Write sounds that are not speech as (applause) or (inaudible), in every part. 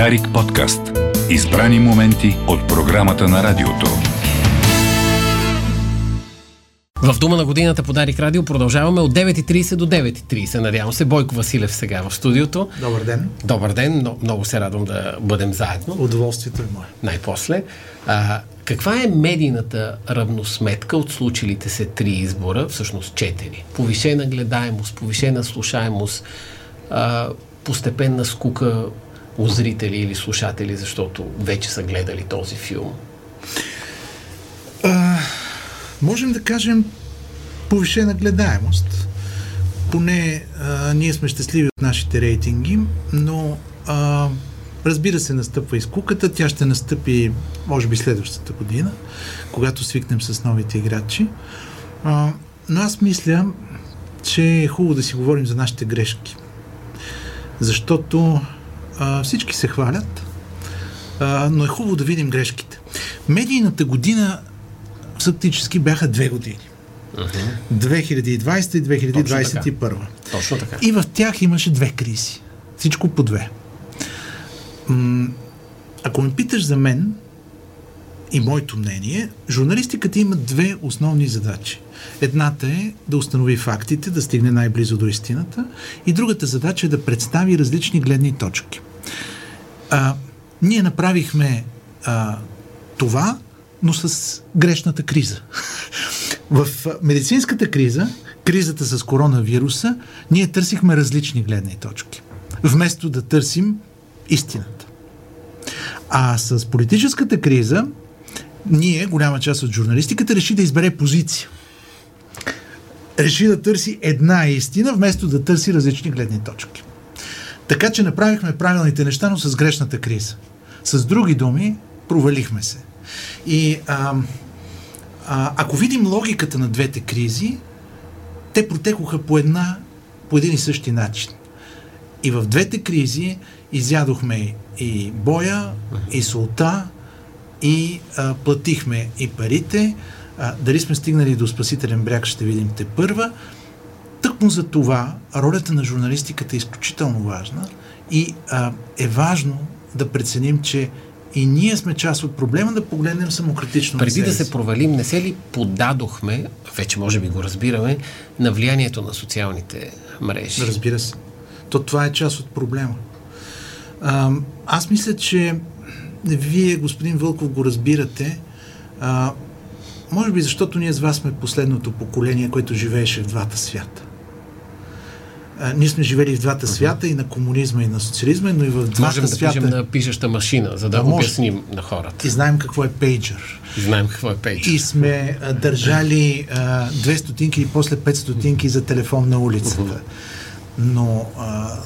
Дарик подкаст. Избрани моменти от програмата на радиото. В Дума на годината по Дарик Радио продължаваме от 9.30 до 9.30. Надявам се. Бойко Василев сега в студиото. Добър ден. Добър ден. Много, много се радвам да бъдем заедно. Удоволствието е мое. Най-после. А, каква е медийната равносметка от случилите се три избора, всъщност четири? Повишена гледаемост, повишена слушаемост, а, постепенна скука зрители или слушатели, защото вече са гледали този филм? А, можем да кажем повишена гледаемост. Поне а, ние сме щастливи от нашите рейтинги, но а, разбира се, настъпва и скуката. Тя ще настъпи, може би, следващата година, когато свикнем с новите играчи. А, но аз мисля, че е хубаво да си говорим за нашите грешки. Защото а, всички се хвалят, а, но е хубаво да видим грешките. Медийната година фактически бяха две години. 2020 и 2021. Точно. Точно така. И в тях имаше две кризи. Всичко по две. М- ако ме питаш за мен и моето мнение, журналистиката има две основни задачи. Едната е да установи фактите, да стигне най-близо до истината, и другата задача е да представи различни гледни точки. А, ние направихме а, това, но с грешната криза. (laughs) В медицинската криза, кризата с коронавируса, ние търсихме различни гледни точки, вместо да търсим истината. А с политическата криза, ние, голяма част от журналистиката, реши да избере позиция. Реши да търси една истина, вместо да търси различни гледни точки. Така че направихме правилните неща, но с грешната криза. С други думи, провалихме се. И а, а, ако видим логиката на двете кризи, те протекоха по, една, по един и същи начин. И в двете кризи изядохме и боя, и солта, и а, платихме и парите. А, дали сме стигнали до спасителен бряг, ще видим те първа. Тъкмо за това ролята на журналистиката е изключително важна и а, е важно да преценим, че и ние сме част от проблема да погледнем самокритично. Преди да се провалим, не се ли подадохме, вече може би го разбираме, на влиянието на социалните мрежи? Разбира се. То това е част от проблема. А, аз мисля, че вие, господин Вълков, го разбирате. А, може би защото ние с вас сме последното поколение, което живееше в двата свята. А, ние сме живели в двата свята, и на комунизма, и на социализма, но и в двата Можем да свята. пишем на пишеща машина, за да, Да, да обясним на хората. И знаем какво е пейджър. И знаем какво е пейдж. И сме а, държали а, две стотинки и после пет стотинки за телефон на улицата. Но а,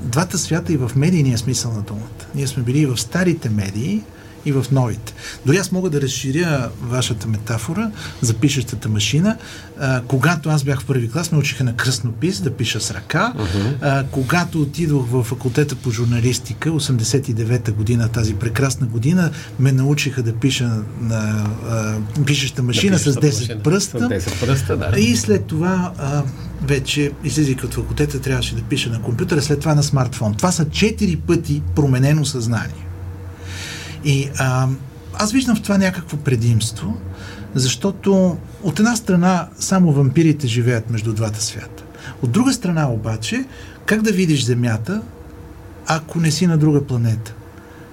двата свята и в медийния смисъл на думата. Ние сме били и в старите медии, и в новите. Дори аз мога да разширя вашата метафора за пишещата машина. А, когато аз бях в първи клас, ме учиха на кръстнопис да пиша с ръка. А, когато отидох в факултета по журналистика, 89-та година, тази прекрасна година, ме научиха да пиша на а, пишеща машина с 10 пишещата машина. пръста. С 10 пръста, да. И след това а, вече, излизайки от факултета, трябваше да пиша на компютъра, след това на смартфон. Това са четири пъти променено съзнание. И а, аз виждам в това някакво предимство, защото от една страна само вампирите живеят между двата свята. От друга страна обаче, как да видиш Земята, ако не си на друга планета?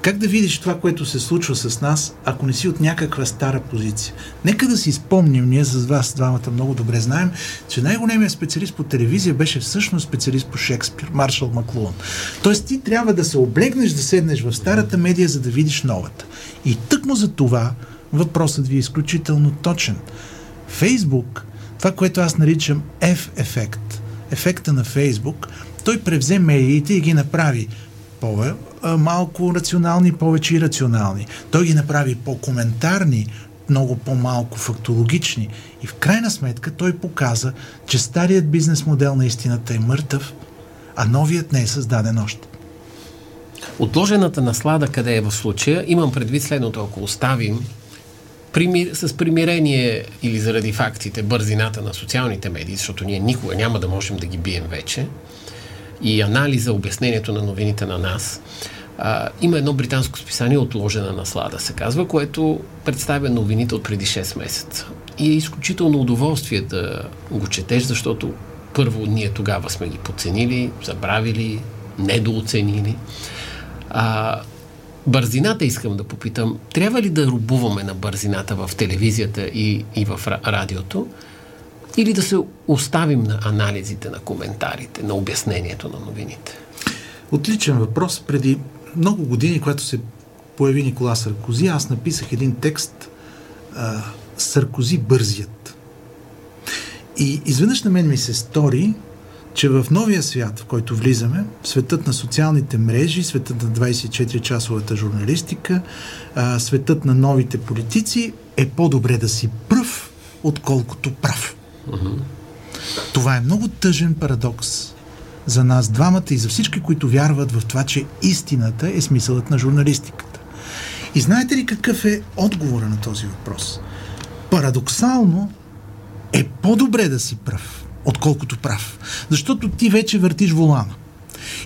Как да видиш това, което се случва с нас, ако не си от някаква стара позиция? Нека да си спомним, ние с вас двамата много добре знаем, че най-големият специалист по телевизия беше всъщност специалист по Шекспир, Маршал Маклуан. Тоест ти трябва да се облегнеш, да седнеш в старата медия, за да видиш новата. И тъкмо за това въпросът ви е изключително точен. Фейсбук, това, което аз наричам F-ефект, ефекта на Фейсбук, той превзе медиите и ги направи по-малко рационални, повече ирационални. Той ги направи по-коментарни, много по-малко фактологични. И в крайна сметка той показа, че старият бизнес модел на истината е мъртъв, а новият не е създаден още. Отложената наслада къде е в случая, имам предвид следното, ако оставим с примирение или заради фактите бързината на социалните медии, защото ние никога няма да можем да ги бием вече, и анализа, обяснението на новините на нас, А, има едно британско списание, Отложена наслада се казва, което представя новините от преди 6 месеца. И е изключително удоволствие да го четеш, защото първо ние тогава сме ги подценили, забравили, недооценили. А, бързината искам да попитам. Трябва ли да рубуваме на бързината в телевизията и, и в радиото? Или да се оставим на анализите, на коментарите, на обяснението на новините? Отличен въпрос. Преди много години, когато се появи Никола Саркози, аз написах един текст а, Саркози бързият. И изведнъж на мен ми се стори, че в новия свят, в който влизаме, светът на социалните мрежи, светът на 24-часовата журналистика, а, светът на новите политици, е по-добре да си пръв, отколкото прав. Това е много тъжен парадокс за нас двамата и за всички, които вярват в това, че истината е смисълът на журналистиката. И знаете ли какъв е отговора на този въпрос? Парадоксално е по-добре да си прав, отколкото прав. Защото ти вече въртиш волана.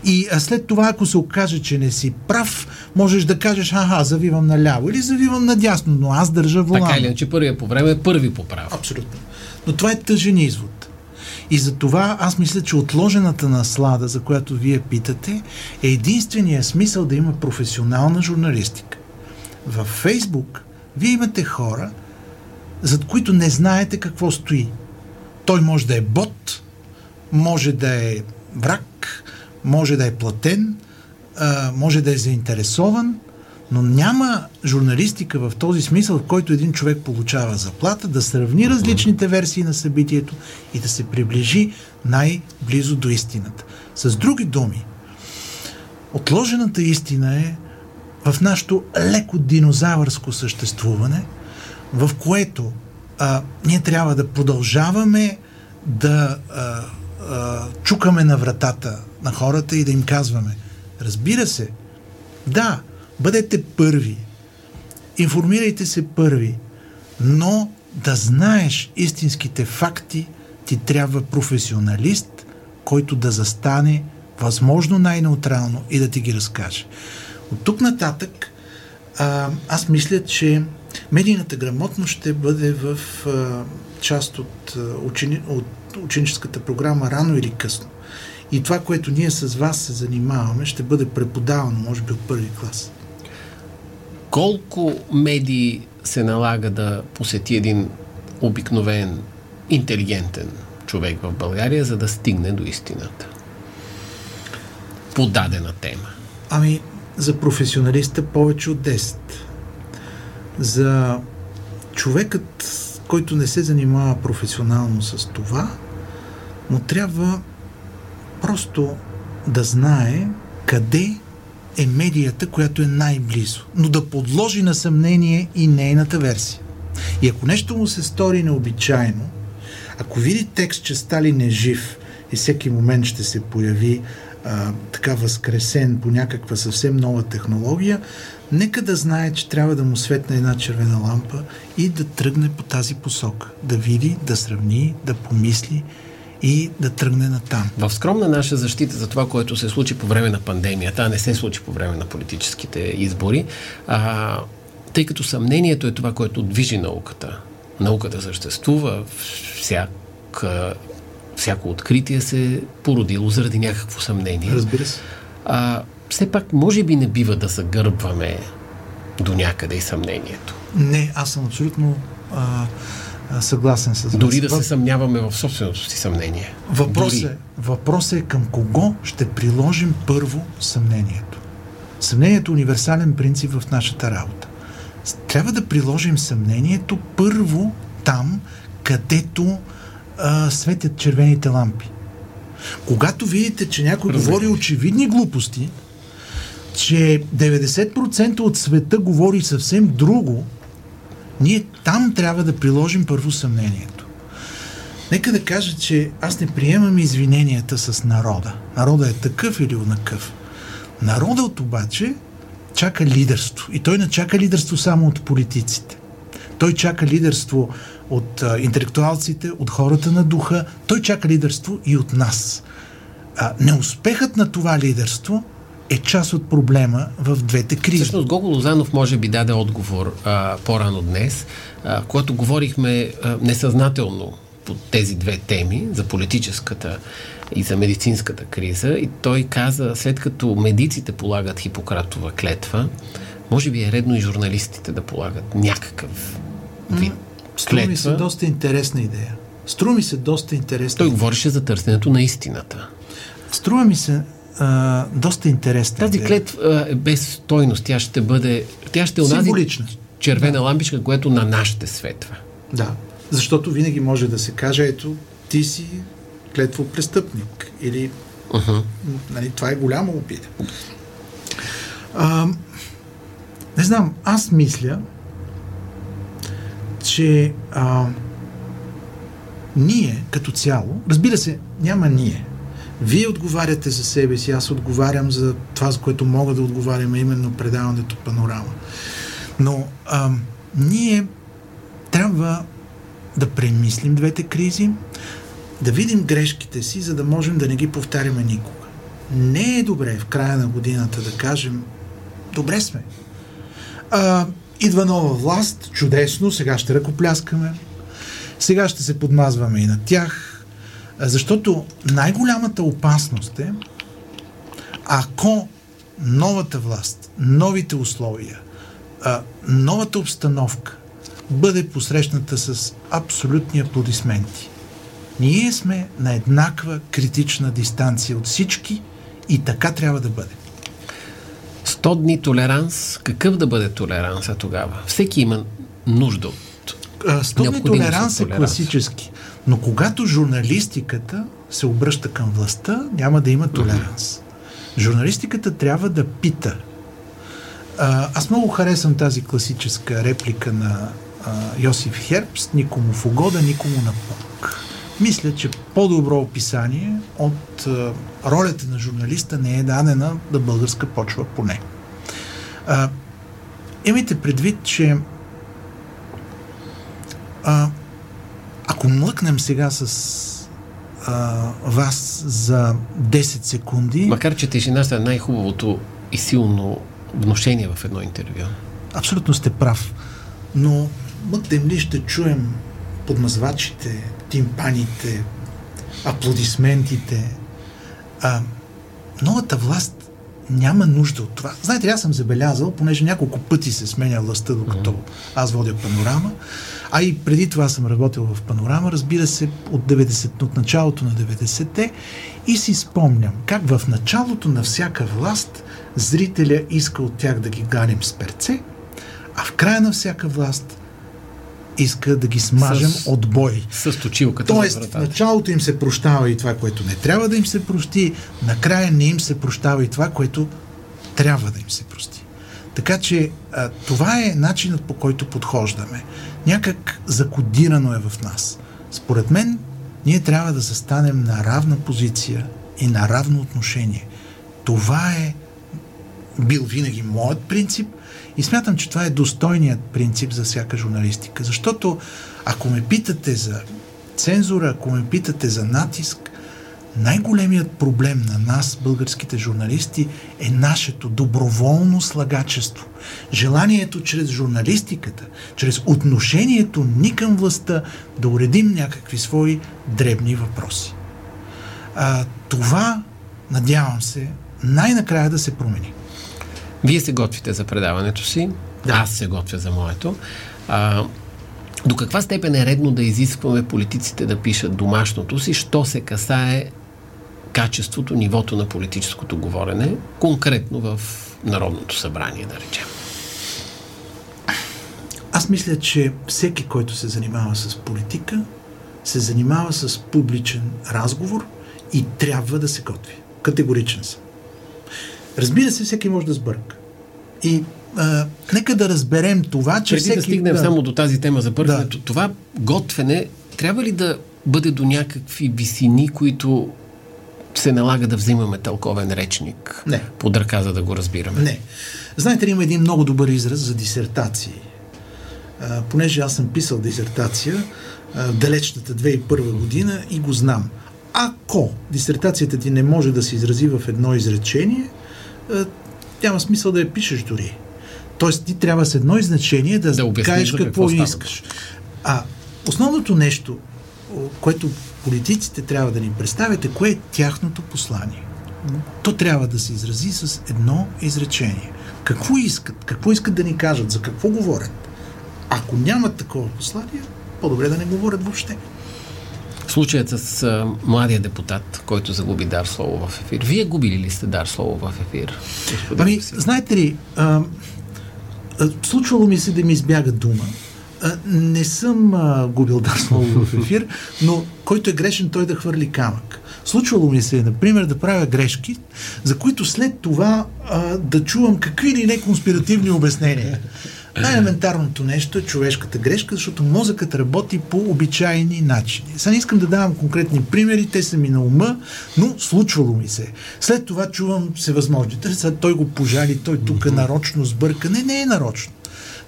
И а след това, ако се окаже, че не си прав, можеш да кажеш, аха, завивам наляво или завивам надясно, но аз държа волана. Така или иначе, първия по време, първи по право. Абсолютно. Но това е тъжен извод. И за това аз мисля, че отложената наслада, за която вие питате, е единствения смисъл да има професионална журналистика. Във Фейсбук вие имате хора, зад които не знаете какво стои. Той може да е бот, може да е враг, може да е платен, може да е заинтересован, но няма журналистика в този смисъл, в който един човек получава заплата, да сравни различните версии на събитието и да се приближи най-близо до истината. С други думи, отложената истина е в нашето леко динозавърско съществуване, в което а, ние трябва да продължаваме да а, чукаме на вратата на хората и да им казваме, разбира се, да, Бъдете първи. Информирайте се първи. Но да знаеш истинските факти, ти трябва професионалист, който да застане възможно най-неутрално и да ти ги разкаже. От тук нататък а, аз мисля, че медийната грамотност ще бъде в а, част от, учени, от ученическата програма рано или късно. И това, което ние с вас се занимаваме, ще бъде преподавано, може би, от първи клас колко медии се налага да посети един обикновен, интелигентен човек в България, за да стигне до истината? По дадена тема. Ами, за професионалиста повече от 10. За човекът, който не се занимава професионално с това, му трябва просто да знае къде е медията, която е най-близо, но да подложи на съмнение и нейната версия. И ако нещо му се стори необичайно, ако види текст, че Сталин е жив и всеки момент ще се появи а, така възкресен по някаква съвсем нова технология, нека да знае, че трябва да му светне една червена лампа и да тръгне по тази посока. Да види, да сравни, да помисли и да тръгне на там. В скромна наша защита за това, което се случи по време на пандемията, а не се случи по време на политическите избори, а, тъй като съмнението е това, което движи науката. Науката съществува, всяка, всяко откритие се породило заради някакво съмнение. Разбира се. А, все пак, може би не бива да загърбваме до някъде и съмнението. Не, аз съм абсолютно а, съгласен с вас. Дори да се съмняваме в собственото си съмнение. Въпрос е, въпрос е към кого ще приложим първо съмнението. Съмнението е универсален принцип в нашата работа. Трябва да приложим съмнението първо там, където а, светят червените лампи. Когато видите, че някой Разбира. говори очевидни глупости, че 90% от света говори съвсем друго, ние там трябва да приложим първо съмнението. Нека да кажа, че аз не приемам извиненията с народа. Народа е такъв или онакъв. Народът обаче чака лидерство. И той не чака лидерство само от политиците. Той чака лидерство от а, интелектуалците, от хората на духа. Той чака лидерство и от нас. А, неуспехът на това лидерство е част от проблема в двете кризи. Всъщност Гого Лозанов може би даде отговор а, по-рано днес, а, когато говорихме а, несъзнателно по тези две теми, за политическата и за медицинската криза. И той каза, след като медиците полагат Хипократова клетва, може би е редно и журналистите да полагат някакъв вид Струва ми се доста интересна идея. Струва ми се доста интересна Той говореше за търсенето на истината. Струва ми се а, доста интересна Тази идея. клетва е без стойност. Тя ще бъде... Тя ще е онази Символична. червена лампичка, която на нас ще светва. Да, защото винаги може да се каже, ето, ти си клетво престъпник. Или, Uh-huh. нали, това е голяма обида. А, не знам, аз мисля, че а, ние като цяло, разбира се, няма ние. Вие отговаряте за себе си, аз отговарям за това, за което мога да отговарям, именно предаването панорама. Но а, ние трябва да премислим двете кризи, да видим грешките си, за да можем да не ги повтаряме никога. Не е добре в края на годината да кажем добре сме. А, идва нова власт, чудесно, сега ще ръкопляскаме, сега ще се подмазваме и на тях, защото най-голямата опасност е, ако новата власт, новите условия, новата обстановка бъде посрещната с абсолютни аплодисменти. Ние сме на еднаква критична дистанция от всички и така трябва да бъде. 100 дни толеранс. Какъв да бъде толеранса тогава? Всеки има нужда от А, Стопни Необходимост от толеранс е класически, но когато журналистиката се обръща към властта, няма да има толеранс. Журналистиката трябва да пита. А, аз много харесвам тази класическа реплика на а, Йосиф Хербст, никому в угода, никому на пълк. Мисля, че по-добро описание от а, ролята на журналиста не е дадена да българска почва поне. А, имайте предвид, че а, ако млъкнем сега с а, вас за 10 секунди, Макар, че тишината е най-хубавото и силно вношение в едно интервю. абсолютно сте прав. Но мъкнем ли ще чуем подмазвачите, тимпаните, аплодисментите. А, новата власт няма нужда от това. Знаете, аз съм забелязал, понеже няколко пъти се сменя властта, докато аз водя панорама, а и преди това съм работил в панорама, разбира се, от, 90, от началото на 90-те и си спомням как в началото на всяка власт зрителя иска от тях да ги ганим с перце, а в края на всяка власт иска да ги смажем С- от бой. С точилката Тоест, в началото им се прощава и това, което не трябва да им се прости, накрая не им се прощава и това, което трябва да им се прости. Така че а, това е начинът по който подхождаме. Някак закодирано е в нас. Според мен, ние трябва да застанем на равна позиция и на равно отношение. Това е бил винаги моят принцип и смятам, че това е достойният принцип за всяка журналистика. Защото ако ме питате за цензура, ако ме питате за натиск, най-големият проблем на нас, българските журналисти, е нашето доброволно слагачество. Желанието чрез журналистиката, чрез отношението ни към властта да уредим някакви свои дребни въпроси. А, това, надявам се, най-накрая да се промени. Вие се готвите за предаването си, Да. аз се готвя за моето. А, до каква степен е редно да изискваме политиците да пишат домашното си, що се касае качеството, нивото на политическото говорене, конкретно в Народното събрание, да речем? Аз мисля, че всеки, който се занимава с политика, се занимава с публичен разговор и трябва да се готви. Категоричен съм. Разбира се, всеки може да сбърка. И а, нека да разберем това, че Преди всеки... да стигнем само до тази тема за бързането, Да. това готвене трябва ли да бъде до някакви висини, които се налага да взимаме тълковен речник Не. под ръка, за да го разбираме? Не. Знаете ли, има един много добър израз за дисертации. А, понеже аз съм писал дисертация а, в далечната 2001 година и го знам. Ако дисертацията ти не може да се изрази в едно изречение, а, няма смисъл да я пишеш дори. Тоест ти трябва с едно изначение да, Да кажеш какво, какво искаш. А основното нещо, което политиците трябва да ни представят е кое е тяхното послание. То трябва да се изрази с едно изречение. Какво искат? Какво искат да ни кажат? За какво говорят? Ако нямат такова послание, по-добре да не говорят въобще. Случаят с а, младия депутат, който загуби дар слово в ефир. Вие губили ли сте дар слово в ефир? Ами, знаете ли, а, а, случвало ми се да ми избяга дума. Не съм а, губил дар слово в ефир, но който е грешен, той да хвърли камък. Случвало ми се, например, да правя грешки, за които след това а, да чувам какви ли не конспиративни обяснения. Най-елементарното нещо е човешката грешка, защото мозъкът работи по обичайни начини. Сега не искам да давам конкретни примери, те са ми на ума, но случвало ми се. След това чувам всевъзможните. Сега той го пожали, той тук нарочно сбърка. Не, не е нарочно.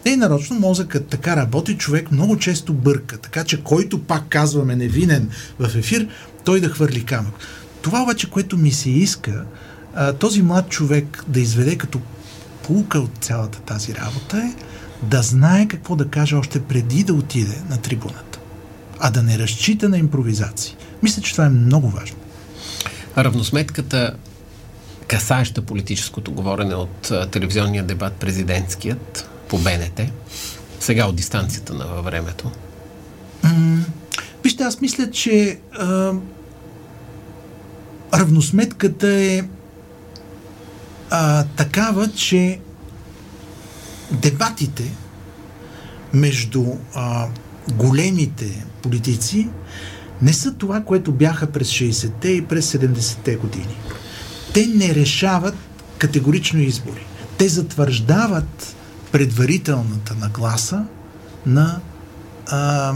Не е нарочно, мозъкът така работи, човек много често бърка. Така че който пак казваме невинен в ефир, той да хвърли камък. Това обаче, което ми се иска, този млад човек да изведе като полука от цялата тази работа е да знае какво да каже още преди да отиде на трибуната, а да не разчита на импровизации. Мисля, че това е много важно. Равносметката, касаеща политическото говорене от телевизионния дебат президентският по БНТ, сега от дистанцията на във времето. Вижте, аз мисля, че а, равносметката е а, такава, че дебатите между а, големите политици не са това, което бяха през 60-те и през 70-те години. Те не решават категорично избори. Те затвърждават предварителната нагласа на а,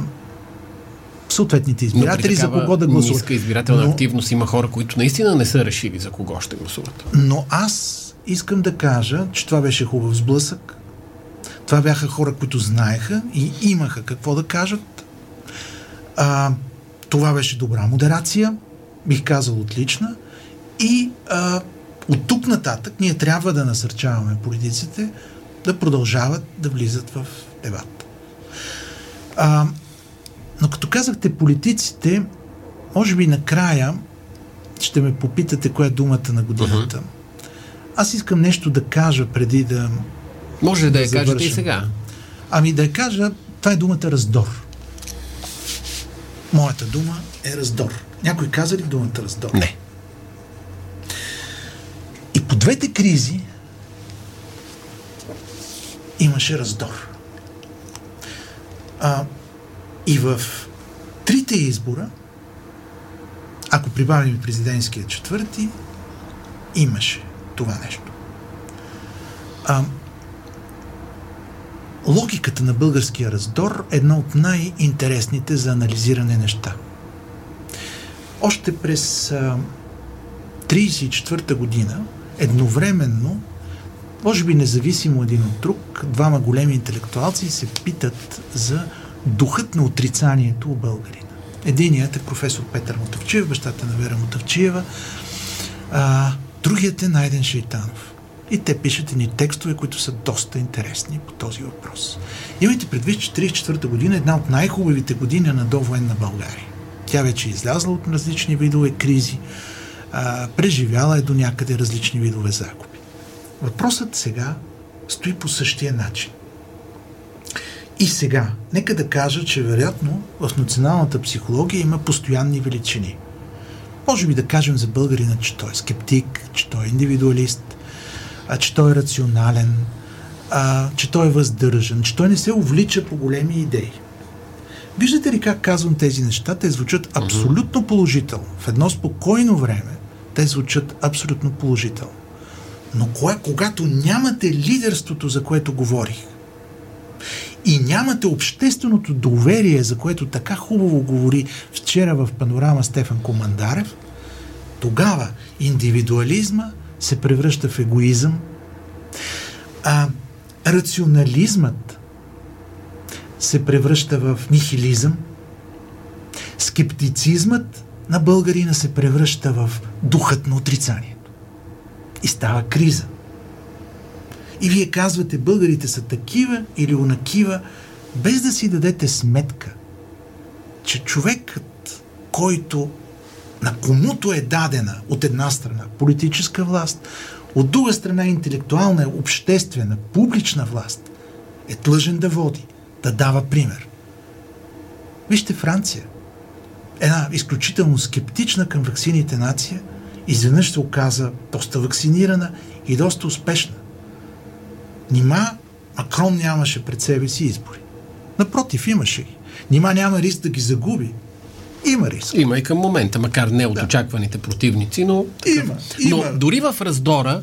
съответните избиратели за кого да гласуват. ниска избирателна Но- активност има хора, които наистина не са решили за кого ще гласуват. Но аз искам да кажа, че това беше хубав сблъсък. Това бяха хора, които знаеха и имаха какво да кажат. А, това беше добра модерация, бих казал отлична. И а, от тук нататък ние трябва да насърчаваме политиците да продължават да влизат в дебат. А, но като казахте политиците, може би накрая ще ме попитате коя е думата на годината. Аз искам нещо да кажа преди да... Може да, Да я кажете и сега? Ами да я кажа, това е думата раздор. Моята дума е раздор. Някой каза ли думата раздор? Не. И по двете кризи имаше раздор. А, и в трите избора, ако прибавим президентския четвърти, имаше това нещо. А, логиката на българския раздор е едно от най-интересните за анализиране неща. Още през а, 1934 година, едновременно, може би независимо един от друг, двама големи интелектуалци се питат за духът на отрицанието у българина. Единият е професор Петър Мотавчиев, бащата на Вера Мотавчиева, а, другият е Найден Шейтанов. И те пишат едни текстове, които са доста интересни по този въпрос. Имайте предвид, че 1934 година е една от най-хубавите години на довоенна България. Тя вече е излязла от различни видове кризи, а, преживяла е до някъде различни видове загуби. Въпросът сега стои по същия начин. И сега, нека да кажа, че вероятно в националната психология има постоянни величини. Може би да кажем за българина, че той е скептик, че той е индивидуалист, а, че той е рационален, а, че той е въздържан, че той не се увлича по големи идеи. Виждате ли как казвам тези неща? Те звучат абсолютно положително. В едно спокойно време те звучат абсолютно положително. Но кое, когато нямате лидерството, за което говорих, и нямате общественото доверие, за което така хубаво говори вчера в панорама Стефан Командарев, тогава индивидуализма се превръща в егоизъм, а рационализмът се превръща в нихилизъм, скептицизмът на българина се превръща в духът на отрицанието. И става криза. И вие казвате, българите са такива или онакива, без да си дадете сметка, че човекът, който на комуто е дадена от една страна политическа власт, от друга страна интелектуална, обществена, публична власт, е длъжен да води, да дава пример. Вижте Франция. Една изключително скептична към ваксините нация, изведнъж се оказа доста вакцинирана и доста успешна. Нима Макрон нямаше пред себе си избори. Напротив, имаше ги. Нима няма риск да ги загуби. Има риск. Има и към момента, макар не от да. очакваните противници, но... Има, има. Но дори в раздора,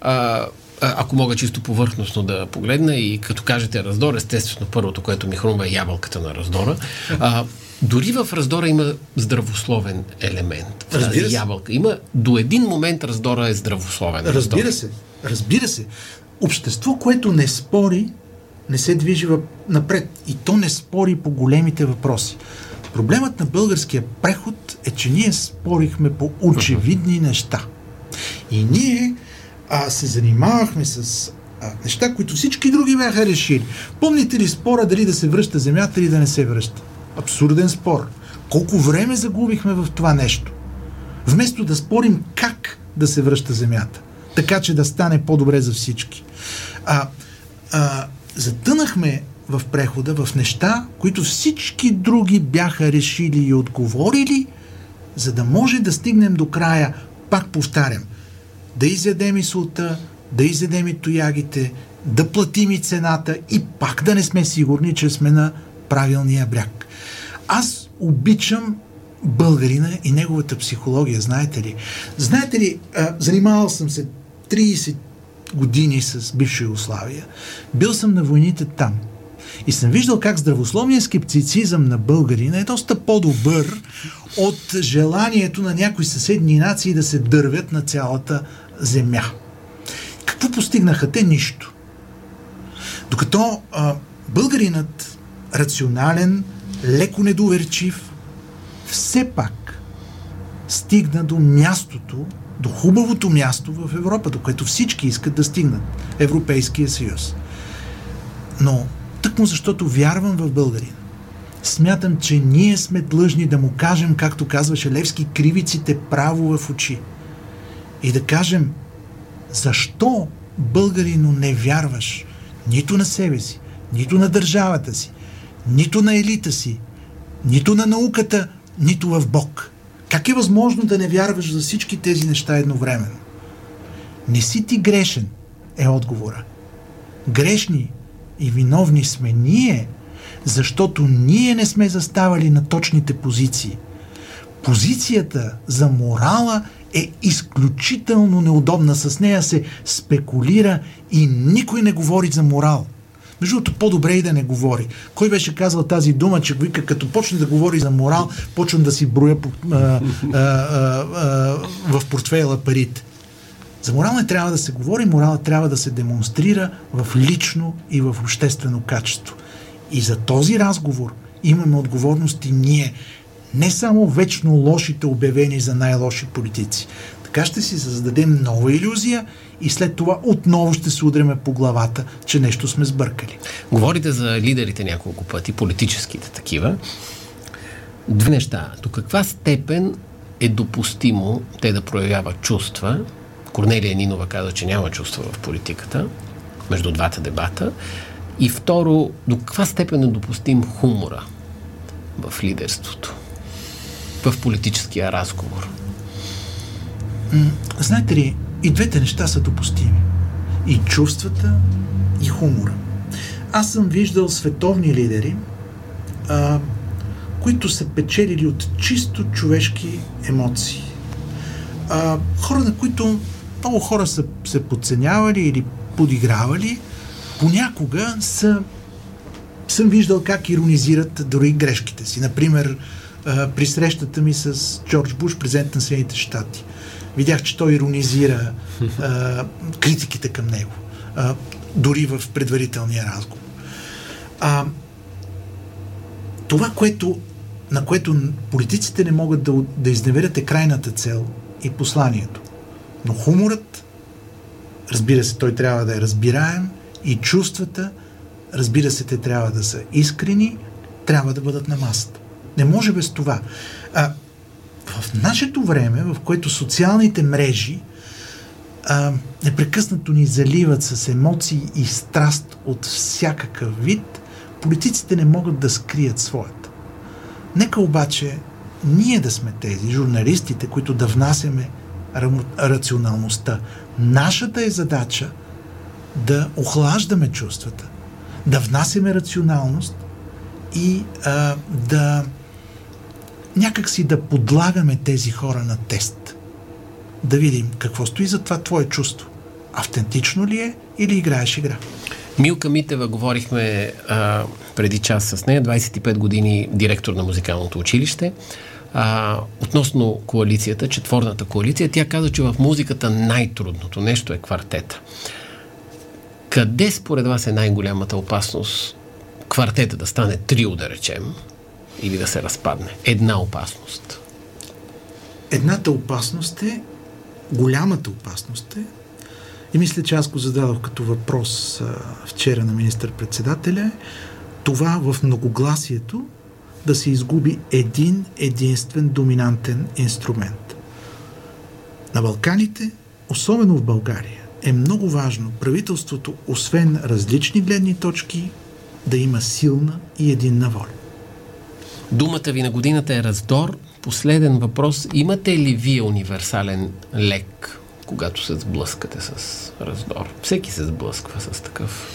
а, ако мога чисто повърхностно да погледна и като кажете раздор, естествено първото, което ми хрумва е ябълката на раздора, а, дори в раздора има здравословен елемент. Разбира се. ябълка. Има до един момент раздора е здравословен. Разбира раздор. се. Разбира се. Общество, което не спори, не се движи напред. И то не спори по големите въпроси. Проблемът на българския преход е, че ние спорихме по очевидни неща. И ние а, се занимавахме с а, неща, които всички други бяха решили. Помните ли спора дали да се връща земята или да не се връща? Абсурден спор. Колко време загубихме в това нещо? Вместо да спорим как да се връща земята, така че да стане по-добре за всички. А, а, затънахме в прехода, в неща, които всички други бяха решили и отговорили, за да може да стигнем до края, пак повтарям, да изядем и султа, да изядем и тоягите, да платим и цената и пак да не сме сигурни, че сме на правилния бряг. Аз обичам българина и неговата психология, знаете ли? Знаете ли, а, занимавал съм се 30 години с бивша Югославия. Бил съм на войните там. И съм виждал как здравословният скептицизъм на българина е доста по-добър от желанието на някои съседни нации да се дървят на цялата земя. Какво постигнаха те? Нищо. Докато а, българинът, рационален, леко недоверчив, все пак стигна до мястото, до хубавото място в Европа, до което всички искат да стигнат. Европейския съюз. Но тъкмо защото вярвам в българина. Смятам, че ние сме длъжни да му кажем, както казваше Левски, кривиците право в очи. И да кажем, защо българино не вярваш нито на себе си, нито на държавата си, нито на елита си, нито на науката, нито в Бог. Как е възможно да не вярваш за всички тези неща едновременно? Не си ти грешен, е отговора. Грешни и виновни сме ние, защото ние не сме заставали на точните позиции. Позицията за морала е изключително неудобна. С нея се спекулира и никой не говори за морал. Между другото, по-добре и да не говори. Кой беше казал тази дума, че вика, като почне да говори за морал, почвам да си броя а, а, а, а, в портфейла парите. За морал не трябва да се говори, морал трябва да се демонстрира в лично и в обществено качество. И за този разговор имаме отговорности ние, не само вечно лошите обявени за най-лоши политици. Така ще си създадем нова иллюзия и след това отново ще се удреме по главата, че нещо сме сбъркали. Говорите за лидерите няколко пъти, политическите такива. Две неща. До каква степен е допустимо те да проявяват чувства? Корнелия Нинова каза, че няма чувства в политиката, между двата дебата. И второ, до каква степен е допустим хумора в лидерството, в политическия разговор? Знаете ли, и двете неща са допустими. И чувствата, и хумора. Аз съм виждал световни лидери, а, които са печелили от чисто човешки емоции. А, хора, на които много хора са се подценявали или подигравали, понякога са, съм виждал как иронизират дори грешките си. Например, а, при срещата ми с Джордж Буш, президент на Съединените щати видях, че той иронизира а, критиките към него, а, дори в предварителния разговор. А, това, което, на което политиците не могат да, да изневерят е крайната цел и посланието. Но хуморът Разбира се, той трябва да е разбираем и чувствата, разбира се, те трябва да са искрени, трябва да бъдат на масата. Не може без това. А, в нашето време, в което социалните мрежи а, непрекъснато ни заливат с емоции и страст от всякакъв вид, политиците не могат да скрият своята. Нека обаче ние да сме тези, журналистите, които да внасяме рационалността. Нашата е задача да охлаждаме чувствата, да внасяме рационалност и а, да някакси да подлагаме тези хора на тест. Да видим какво стои за това твое чувство. Автентично ли е или играеш игра? Милка Митева, говорихме а, преди час с нея, 25 години директор на музикалното училище. А, относно коалицията, четворната коалиция, тя каза, че в музиката най-трудното нещо е квартета. Къде според вас е най-голямата опасност квартета да стане трио, да речем, или да се разпадне? Една опасност. Едната опасност е, голямата опасност е, и мисля, че аз го зададох като въпрос а, вчера на министър-председателя, това в многогласието да се изгуби един единствен доминантен инструмент. На Балканите, особено в България, е много важно правителството, освен различни гледни точки, да има силна и единна воля. Думата ви на годината е раздор. Последен въпрос. Имате ли вие универсален лек, когато се сблъскате с раздор? Всеки се сблъсква с такъв.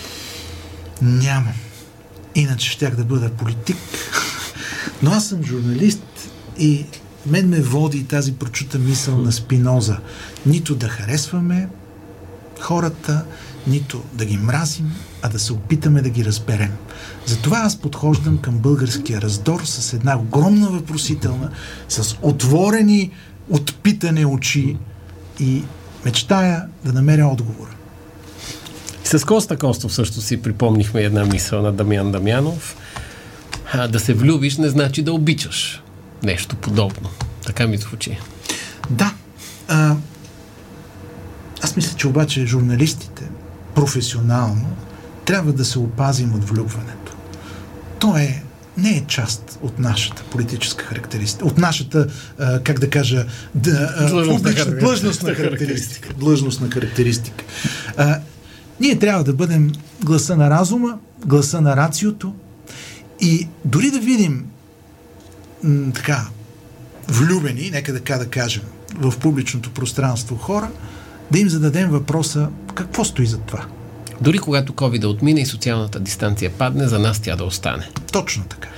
Нямам. Иначе щях да бъда политик. (laughs) Но аз съм журналист и мен ме води тази прочута мисъл на Спиноза. Нито да харесваме хората, нито да ги мразим, а да се опитаме да ги разберем. Затова аз подхождам към българския раздор с една огромна въпросителна, с отворени, отпитане очи и мечтая да намеря отговора. С Коста Костов също си припомнихме една мисъл на Дамян Дамянов. А, да се влюбиш не значи да обичаш. Нещо подобно. Така ми звучи. Да. А, аз мисля, че обаче журналистите професионално трябва да се опазим от влюбването. То е не е част от нашата политическа характеристика, от нашата, а, как да кажа, да, а, публична длъжностна характеристика. Длъжностна характеристика. А, ние трябва да бъдем гласа на разума, гласа на рациото и дори да видим м, така влюбени, нека така да кажем, в публичното пространство хора, да им зададем въпроса какво стои за това. Дори когато COVID да отмине и социалната дистанция падне, за нас тя да остане. Точно така.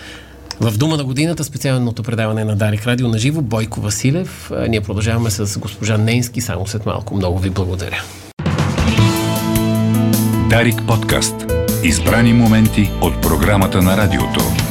В Дума на годината специалното предаване на Дарик Радио на живо Бойко Василев. Ние продължаваме с госпожа Нейнски само след малко. Много ви благодаря. Дарик подкаст. Избрани моменти от програмата на радиото.